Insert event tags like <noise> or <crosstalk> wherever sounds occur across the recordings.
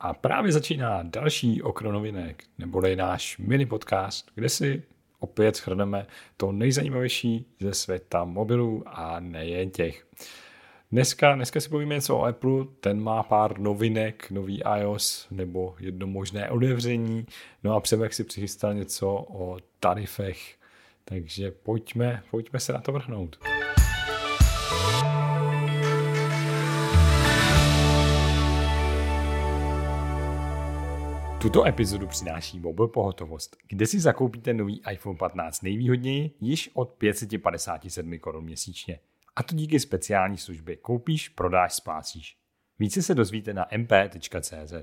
A právě začíná další okno novinek, neboli náš mini podcast, kde si opět shrneme to nejzajímavější ze světa mobilů a nejen těch. Dneska, dneska si povíme něco o Apple, ten má pár novinek, nový iOS nebo jedno možné otevření, no a Přemek si přichystal něco o tarifech, takže pojďme, pojďme se na to vrhnout. Tuto epizodu přináší Mobil Pohotovost, kde si zakoupíte nový iPhone 15 nejvýhodněji již od 557 korun měsíčně. A to díky speciální službě Koupíš, prodáš, splácíš. Více se dozvíte na mp.cz.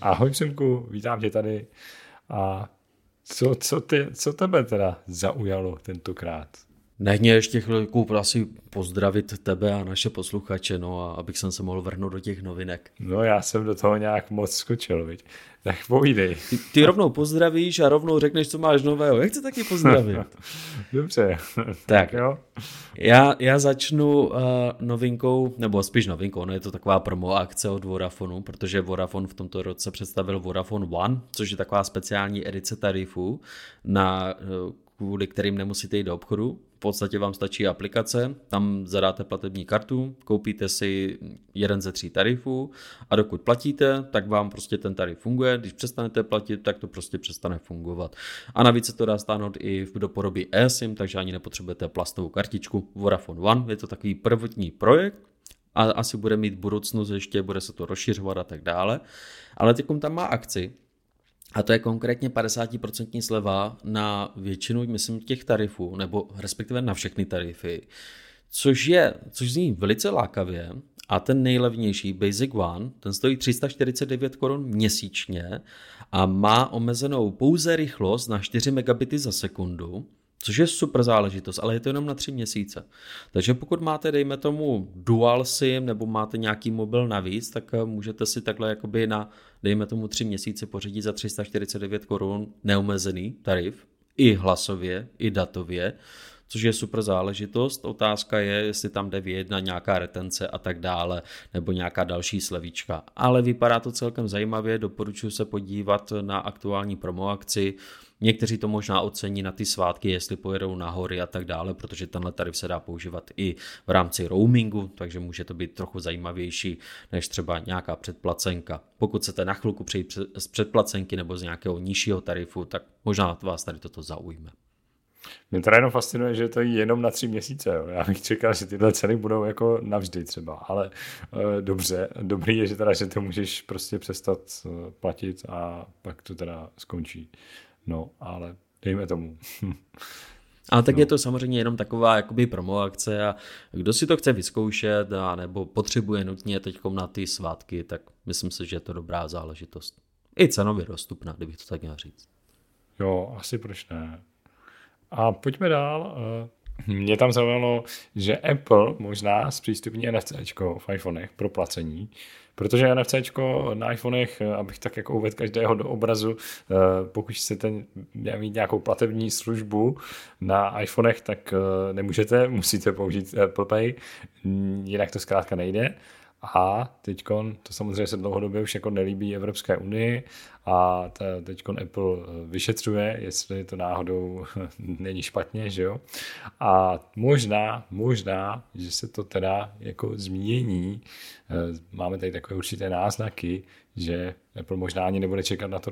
Ahoj Přemku, vítám tě tady. A co, co, ty, co tebe teda zaujalo tentokrát? Nech mě ještě chvilku asi pozdravit tebe a naše posluchače, no a abych jsem se mohl vrhnout do těch novinek. No já jsem do toho nějak moc skočil, viď? Tak povídej. Ty, ty rovnou pozdravíš a rovnou řekneš, co máš nového. Jak chci taky pozdravit? <laughs> Dobře. <laughs> Tak jo. Já, já začnu uh, novinkou, nebo spíš novinkou, no je to taková promo akce od Vodafonu, protože Vodafone v tomto roce představil Vodafone One, což je taková speciální edice tarifů, na, uh, kvůli kterým nemusíte jít do obchodu, podstatě vám stačí aplikace, tam zadáte platební kartu, koupíte si jeden ze tří tarifů a dokud platíte, tak vám prostě ten tarif funguje, když přestanete platit, tak to prostě přestane fungovat. A navíc se to dá stáhnout i do podoby eSIM, takže ani nepotřebujete plastovou kartičku Vodafone One, je to takový prvotní projekt, a asi bude mít budoucnost ještě, bude se to rozšiřovat a tak dále. Ale teď tam má akci, a to je konkrétně 50% sleva na většinu, myslím, těch tarifů, nebo respektive na všechny tarify, což je, což zní velice lákavě, a ten nejlevnější Basic One, ten stojí 349 korun měsíčně a má omezenou pouze rychlost na 4 megabity za sekundu, Což je super záležitost, ale je to jenom na tři měsíce. Takže pokud máte, dejme tomu, dual SIM nebo máte nějaký mobil navíc, tak eh, můžete si takhle jakoby na, dejme tomu, tři měsíce pořídit za 349 korun neomezený tarif, i hlasově, i datově, což je super záležitost. Otázka je, jestli tam jde vyjedna nějaká retence a tak dále, nebo nějaká další slevička. Ale vypadá to celkem zajímavě, doporučuji se podívat na aktuální promoakci. Někteří to možná ocení na ty svátky, jestli pojedou na hory a tak dále, protože tenhle tarif se dá používat i v rámci roamingu, takže může to být trochu zajímavější než třeba nějaká předplacenka. Pokud chcete na chvilku přejít z předplacenky nebo z nějakého nižšího tarifu, tak možná vás tady toto zaujme. Mě teda jenom fascinuje, že to je jenom na tři měsíce. Jo. Já bych čekal, že tyhle ceny budou jako navždy třeba, ale e, dobře, dobrý je, že teda, že to můžeš prostě přestat eh, platit a pak to teda skončí. No, ale dejme tomu. <laughs> Ale tak no. je to samozřejmě jenom taková jakoby promo akce a kdo si to chce vyzkoušet a nebo potřebuje nutně teď na ty svátky, tak myslím si, že je to dobrá záležitost. I cenově dostupná, kdybych to tak měl říct. Jo, asi proč ne. A pojďme dál. Eh, mě tam zaujalo, že Apple možná zpřístupní NFC v iPhonech pro placení, protože NFC na iPhonech, eh, abych tak jako uvedl každého do obrazu, eh, pokud chcete mít nějakou platební službu na iPhonech, tak nemůžete, <laughs> musíte použít Apple Pay, jinak to zkrátka nejde. A teď to samozřejmě se dlouhodobě už jako nelíbí Evropské unii a teď Apple eh, vyšetřuje, jestli to náhodou <laughs> není špatně, že jo. A možná, možná, že se to teda jako změní. Eh, máme tady takové určité náznaky, že Apple možná ani nebude čekat na to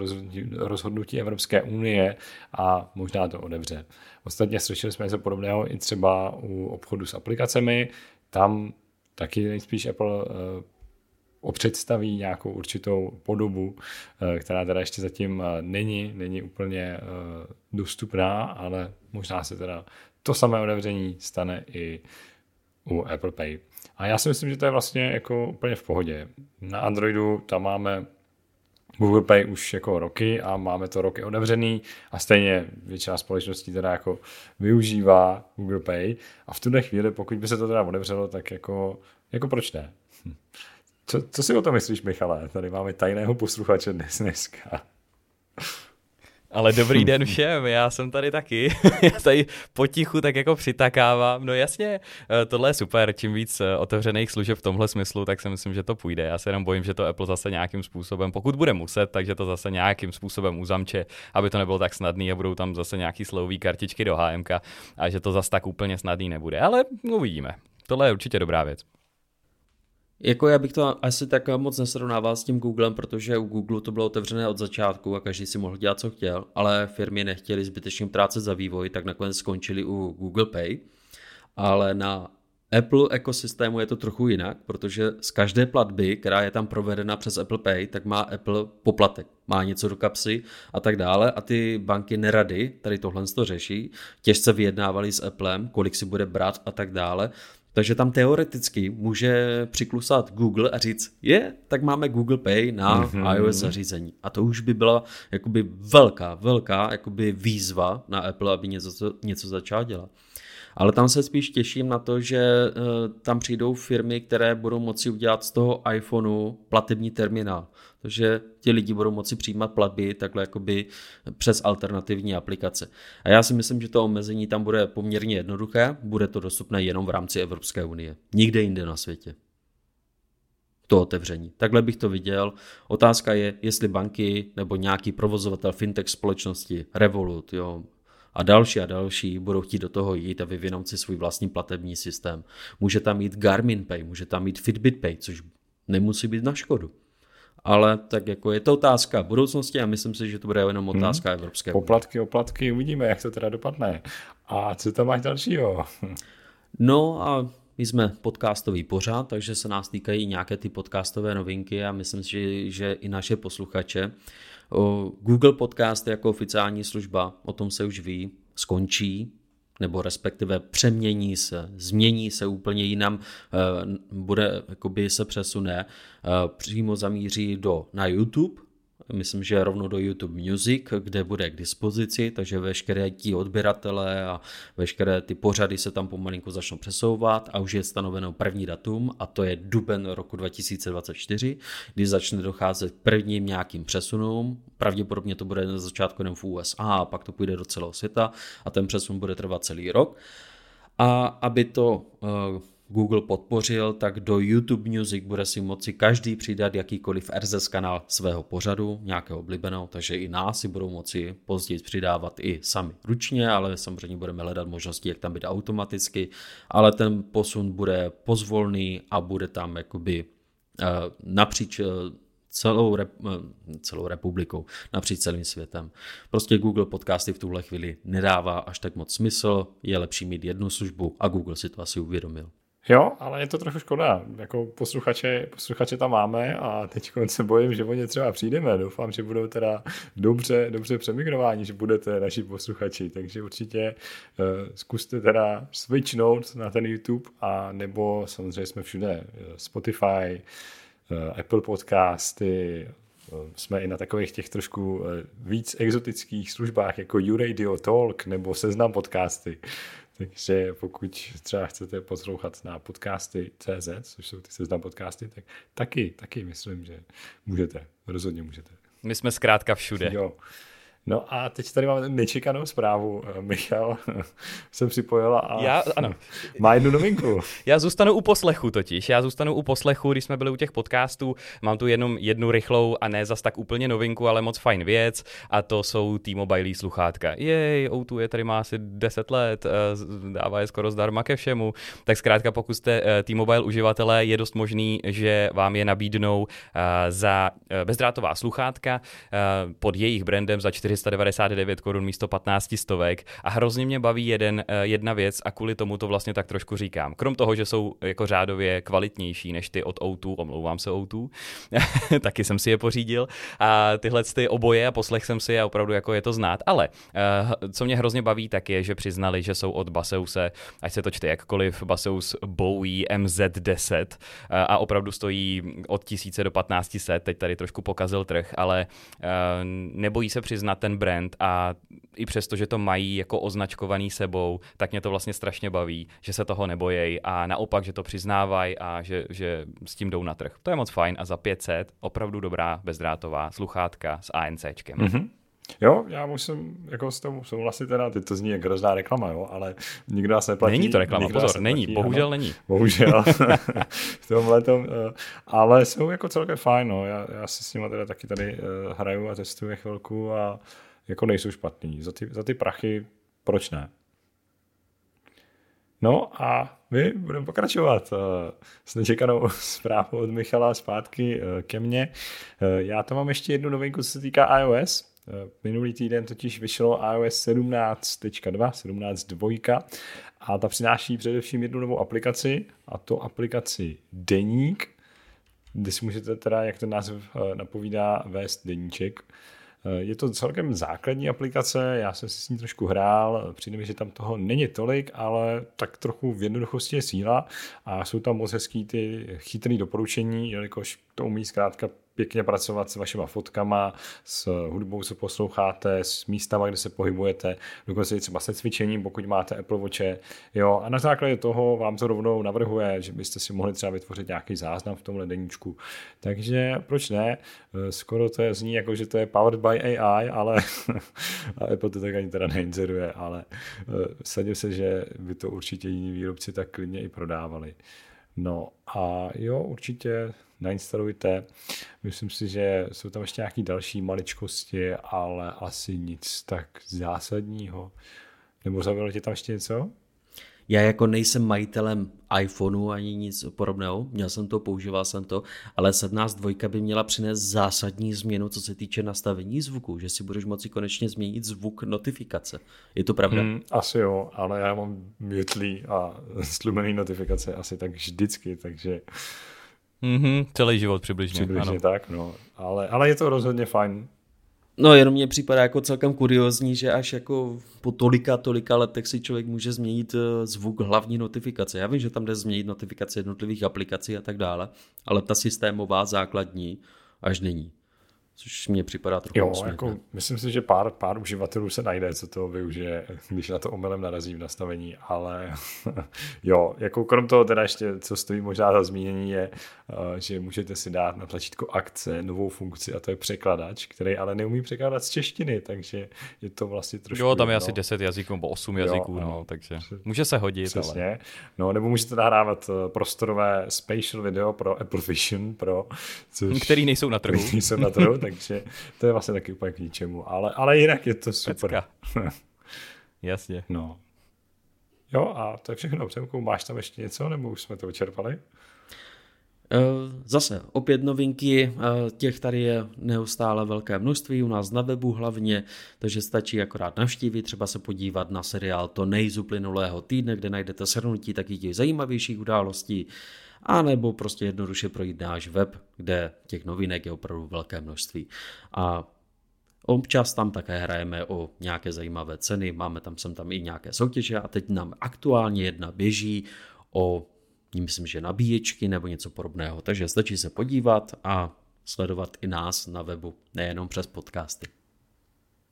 rozhodnutí Evropské unie a možná to odevře. Ostatně slyšeli jsme něco podobného i třeba u obchodu s aplikacemi. Tam taky nejspíš Apple eh, opředstaví nějakou určitou podobu, eh, která teda ještě zatím eh, není, není úplně dostupná, ale možná se teda to samé otevření stane i u Apple Pay. A já si myslím, že to je vlastně jako úplně v pohodě. Na Androidu tam máme Google Pay už jako roky a máme to roky otevřený a stejně většina společností teda jako využívá Google Pay a v tuhle chvíli, pokud by se to teda otevřelo, tak jako, jako proč ne? Hm. Co, co si o tom myslíš, Michale? Tady máme tajného posluchače dnes dneska. Ale dobrý <laughs> den všem, já jsem tady taky. <laughs> já tady potichu tak jako přitakávám. No jasně, eh, tohle je super. Čím víc eh, otevřených služeb v tomhle smyslu, tak si myslím, že to půjde. Já se jenom bojím, že to Apple zase nějakým způsobem, pokud bude muset, takže to zase nějakým způsobem uzamče, aby to nebylo tak snadný a budou tam zase nějaký slový kartičky do HMK a že to zase tak úplně snadný nebude. Ale uvidíme. Tohle je určitě dobrá věc. Jako já bych to asi tak moc nesrovnával s tím Googlem, protože u Google to bylo otevřené od začátku a každý si mohl dělat, co chtěl, ale firmy nechtěli zbytečně práce za vývoj, tak nakonec skončili u Google Pay. Ale na Apple ekosystému je to trochu jinak, protože z každé platby, která je tam provedena přes Apple Pay, tak má Apple poplatek, má něco do kapsy a tak dále a ty banky nerady tady tohle to řeší, těžce vyjednávali s Applem, kolik si bude brát a tak dále, takže tam teoreticky může přiklusat Google a říct, je, tak máme Google Pay na mm-hmm. iOS zařízení. A to už by byla jakoby velká, velká jakoby výzva na Apple, aby něco, něco začal dělat. Ale tam se spíš těším na to, že eh, tam přijdou firmy, které budou moci udělat z toho iPhoneu platební terminál. Takže ti lidi budou moci přijímat platby takhle jakoby přes alternativní aplikace. A já si myslím, že to omezení tam bude poměrně jednoduché, bude to dostupné jenom v rámci Evropské unie. Nikde jinde na světě to otevření. Takhle bych to viděl. Otázka je, jestli banky nebo nějaký provozovatel fintech společnosti, Revolut, jo, a další a další budou chtít do toho jít a vyvinout si svůj vlastní platební systém. Může tam mít Garmin Pay, může tam mít Fitbit Pay, což nemusí být na škodu. Ale tak jako je to otázka budoucnosti a myslím si, že to bude jenom hmm. otázka hmm. Evropské Poplatky, oplatky, uvidíme, jak to teda dopadne. A co tam máš dalšího? <laughs> no a my jsme podcastový pořád, takže se nás týkají nějaké ty podcastové novinky a myslím si, že i naše posluchače. Google Podcast jako oficiální služba, o tom se už ví, skončí, nebo respektive přemění se, změní se úplně jinam, eh, bude, jakoby se přesune, eh, přímo zamíří do, na YouTube, myslím, že rovnou do YouTube Music, kde bude k dispozici, takže veškeré ti odběratele a veškeré ty pořady se tam pomalinku začnou přesouvat a už je stanoveno první datum a to je duben roku 2024, kdy začne docházet prvním nějakým přesunům. Pravděpodobně to bude na začátku jenom v USA a pak to půjde do celého světa a ten přesun bude trvat celý rok. A aby to uh, Google podpořil, tak do YouTube Music bude si moci každý přidat jakýkoliv RSS kanál svého pořadu, nějakého oblíbeného, takže i nás si budou moci později přidávat i sami ručně, ale samozřejmě budeme hledat možnosti, jak tam být automaticky, ale ten posun bude pozvolný a bude tam jakoby uh, napříč uh, celou, rep, celou republikou, napříč celým světem. Prostě Google podcasty v tuhle chvíli nedává až tak moc smysl, je lepší mít jednu službu a Google si to asi uvědomil. Jo, ale je to trochu škoda. Jako posluchače, posluchače tam máme a teď se bojím, že o ně třeba přijdeme. Doufám, že budou teda dobře, dobře přemigrováni, že budete naši posluchači. Takže určitě uh, zkuste teda switchnout na ten YouTube a nebo samozřejmě jsme všude. Spotify, uh, Apple podcasty, jsme i na takových těch trošku víc exotických službách jako YouRadio Talk nebo Seznam podcasty. Takže pokud třeba chcete poslouchat na podcasty CZ, což jsou ty seznam podcasty, tak taky, taky myslím, že můžete, rozhodně můžete. My jsme zkrátka všude. Jo. No a teď tady máme nečekanou zprávu. Eh, Michal <laughs> se připojila a Já, ano. má jednu novinku. <laughs> Já zůstanu u poslechu totiž. Já zůstanu u poslechu, když jsme byli u těch podcastů. Mám tu jenom jednu rychlou a ne zas tak úplně novinku, ale moc fajn věc a to jsou T-Mobile sluchátka. Jej, O2 je tady má asi 10 let, eh, dává je skoro zdarma ke všemu. Tak zkrátka pokud jste eh, T-Mobile uživatelé, je dost možný, že vám je nabídnou za bezdrátová sluchátka pod jejich brandem za 4 499 korun místo 15 stovek a hrozně mě baví jeden, eh, jedna věc a kvůli tomu to vlastně tak trošku říkám. Krom toho, že jsou jako řádově kvalitnější než ty od O2, omlouvám se O2, <laughs> taky jsem si je pořídil a tyhle ty oboje a poslech jsem si a opravdu jako je to znát, ale uh, co mě hrozně baví, tak je, že přiznali, že jsou od Baseuse, ať se to čte jakkoliv, Baseus Bowie MZ10 uh, a opravdu stojí od 1000 do 1500, teď tady trošku pokazil trh, ale nebojí se přiznat ten brand a i přesto, že to mají jako označkovaný sebou, tak mě to vlastně strašně baví, že se toho nebojí a naopak, že to přiznávají a že, že s tím jdou na trh. To je moc fajn a za 500 opravdu dobrá bezdrátová sluchátka s ANCčkem. Mm-hmm. Jo, já musím jako s tom souhlasit teda, ty to zní jak hrozná reklama, jo, ale nikdo nás neplatí. Není to reklama, pozor, není, neplatí, bohužel ano, není. Bohužel, <laughs> v tomhle tom, uh, ale jsou jako celkem fajn, no, já, já si s nimi teda taky tady uh, hraju a testuju chvilku a jako nejsou špatný. Za ty, za ty prachy, proč ne? No a my budeme pokračovat eh, s nečekanou <laughs> zprávou od Michala zpátky ke mně. Já tam mám ještě jednu novinku, co se týká iOS. Minulý týden totiž vyšlo iOS 17.2, 17.2 a ta přináší především jednu novou aplikaci a to aplikaci Deník, kde si můžete teda, jak ten název eh, napovídá, vést deníček. Eh, je to celkem základní aplikace, já jsem si s ní trošku hrál, přijde mi, že tam toho není tolik, ale tak trochu v jednoduchosti je síla a jsou tam moc hezký ty chytré doporučení, jelikož to umí zkrátka pěkně pracovat s vašima fotkama, s hudbou, co posloucháte, s místama, kde se pohybujete, dokonce i třeba se cvičením, pokud máte Apple Watche. Jo, a na základě toho vám to rovnou navrhuje, že byste si mohli třeba vytvořit nějaký záznam v tomhle deníčku. Takže proč ne? Skoro to je, zní jako, že to je powered by AI, ale <laughs> a Apple to tak ani teda neinzeruje, ale eh, sadím se, že by to určitě jiní výrobci tak klidně i prodávali. No a jo, určitě nainstalujte. Myslím si, že jsou tam ještě nějaké další maličkosti, ale asi nic tak zásadního. Nebo zavělo tě tam ještě něco? Já jako nejsem majitelem iPhoneu ani nic podobného, měl jsem to, používal jsem to, ale 17.2 by měla přinést zásadní změnu, co se týče nastavení zvuku, že si budeš moci konečně změnit zvuk notifikace. Je to pravda? Hmm, asi jo, ale já mám větlý a <laughs> slumený notifikace asi tak vždycky, takže Mm-hmm, celý život přibližně. Přibližně ano. tak, no. Ale, ale je to rozhodně fajn. No jenom mně připadá jako celkem kuriozní, že až jako po tolika, tolika letech si člověk může změnit eh, zvuk hlavní notifikace. Já vím, že tam jde změnit notifikace jednotlivých aplikací a tak dále, ale ta systémová základní až není což mě připadá trochu Jo, jako, myslím si, že pár, pár uživatelů se najde, co to využije, když na to omylem narazí v nastavení, ale <laughs> jo, jako krom toho teda ještě, co stojí možná za zmínění je, eh, že můžete si dát na tlačítko akce novou funkci a to je překladač, který ale neumí překládat z češtiny, takže je to vlastně trošku... Jo, tam je no. asi 10 jazyků nebo 8 jo, jazyků, no, no, takže může se hodit. Přesně. Ale... No, nebo můžete nahrávat eh, prostorové spatial video pro Apple Vision Pro, což... Který nejsou na trhu. Který nejsou na trhu, <laughs> takže to je vlastně taky úplně k ničemu. Ale, ale jinak je to super. <laughs> Jasně. No. Jo, a to je všechno. Přemku, máš tam ještě něco, nebo už jsme to vyčerpali? Eh, zase opět novinky, eh, těch tady je neustále velké množství, u nás na webu hlavně, takže stačí akorát navštívit, třeba se podívat na seriál To nej z uplynulého týdne, kde najdete shrnutí taky těch zajímavějších událostí, a nebo prostě jednoduše projít náš web, kde těch novinek je opravdu velké množství. A Občas tam také hrajeme o nějaké zajímavé ceny, máme tam sem tam i nějaké soutěže a teď nám aktuálně jedna běží o, myslím, že nabíječky nebo něco podobného. Takže stačí se podívat a sledovat i nás na webu, nejenom přes podcasty.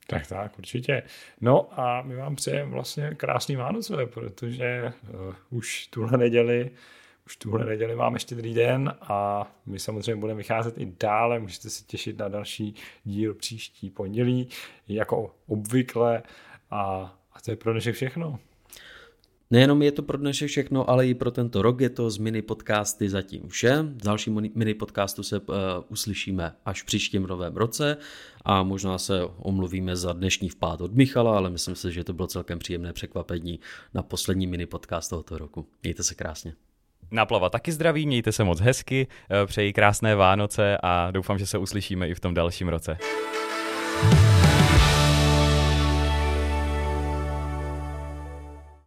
Tak tak, určitě. No a my vám přejeme vlastně krásný Vánoce, protože uh, už tuhle neděli už tuhle neděli máme ještě druhý den a my samozřejmě budeme vycházet i dále. Můžete se těšit na další díl příští pondělí, jako obvykle. A, a to je pro dnešek všechno. Nejenom je to pro dnešek všechno, ale i pro tento rok je to z mini podcasty zatím vše. V dalším mini podcastu se uh, uslyšíme až příštím novém roce a možná se omluvíme za dnešní vpád od Michala, ale myslím si, že to bylo celkem příjemné překvapení na poslední mini podcast tohoto roku. Mějte se krásně. Naplava taky zdraví, mějte se moc hezky, eh, přeji krásné Vánoce a doufám, že se uslyšíme i v tom dalším roce.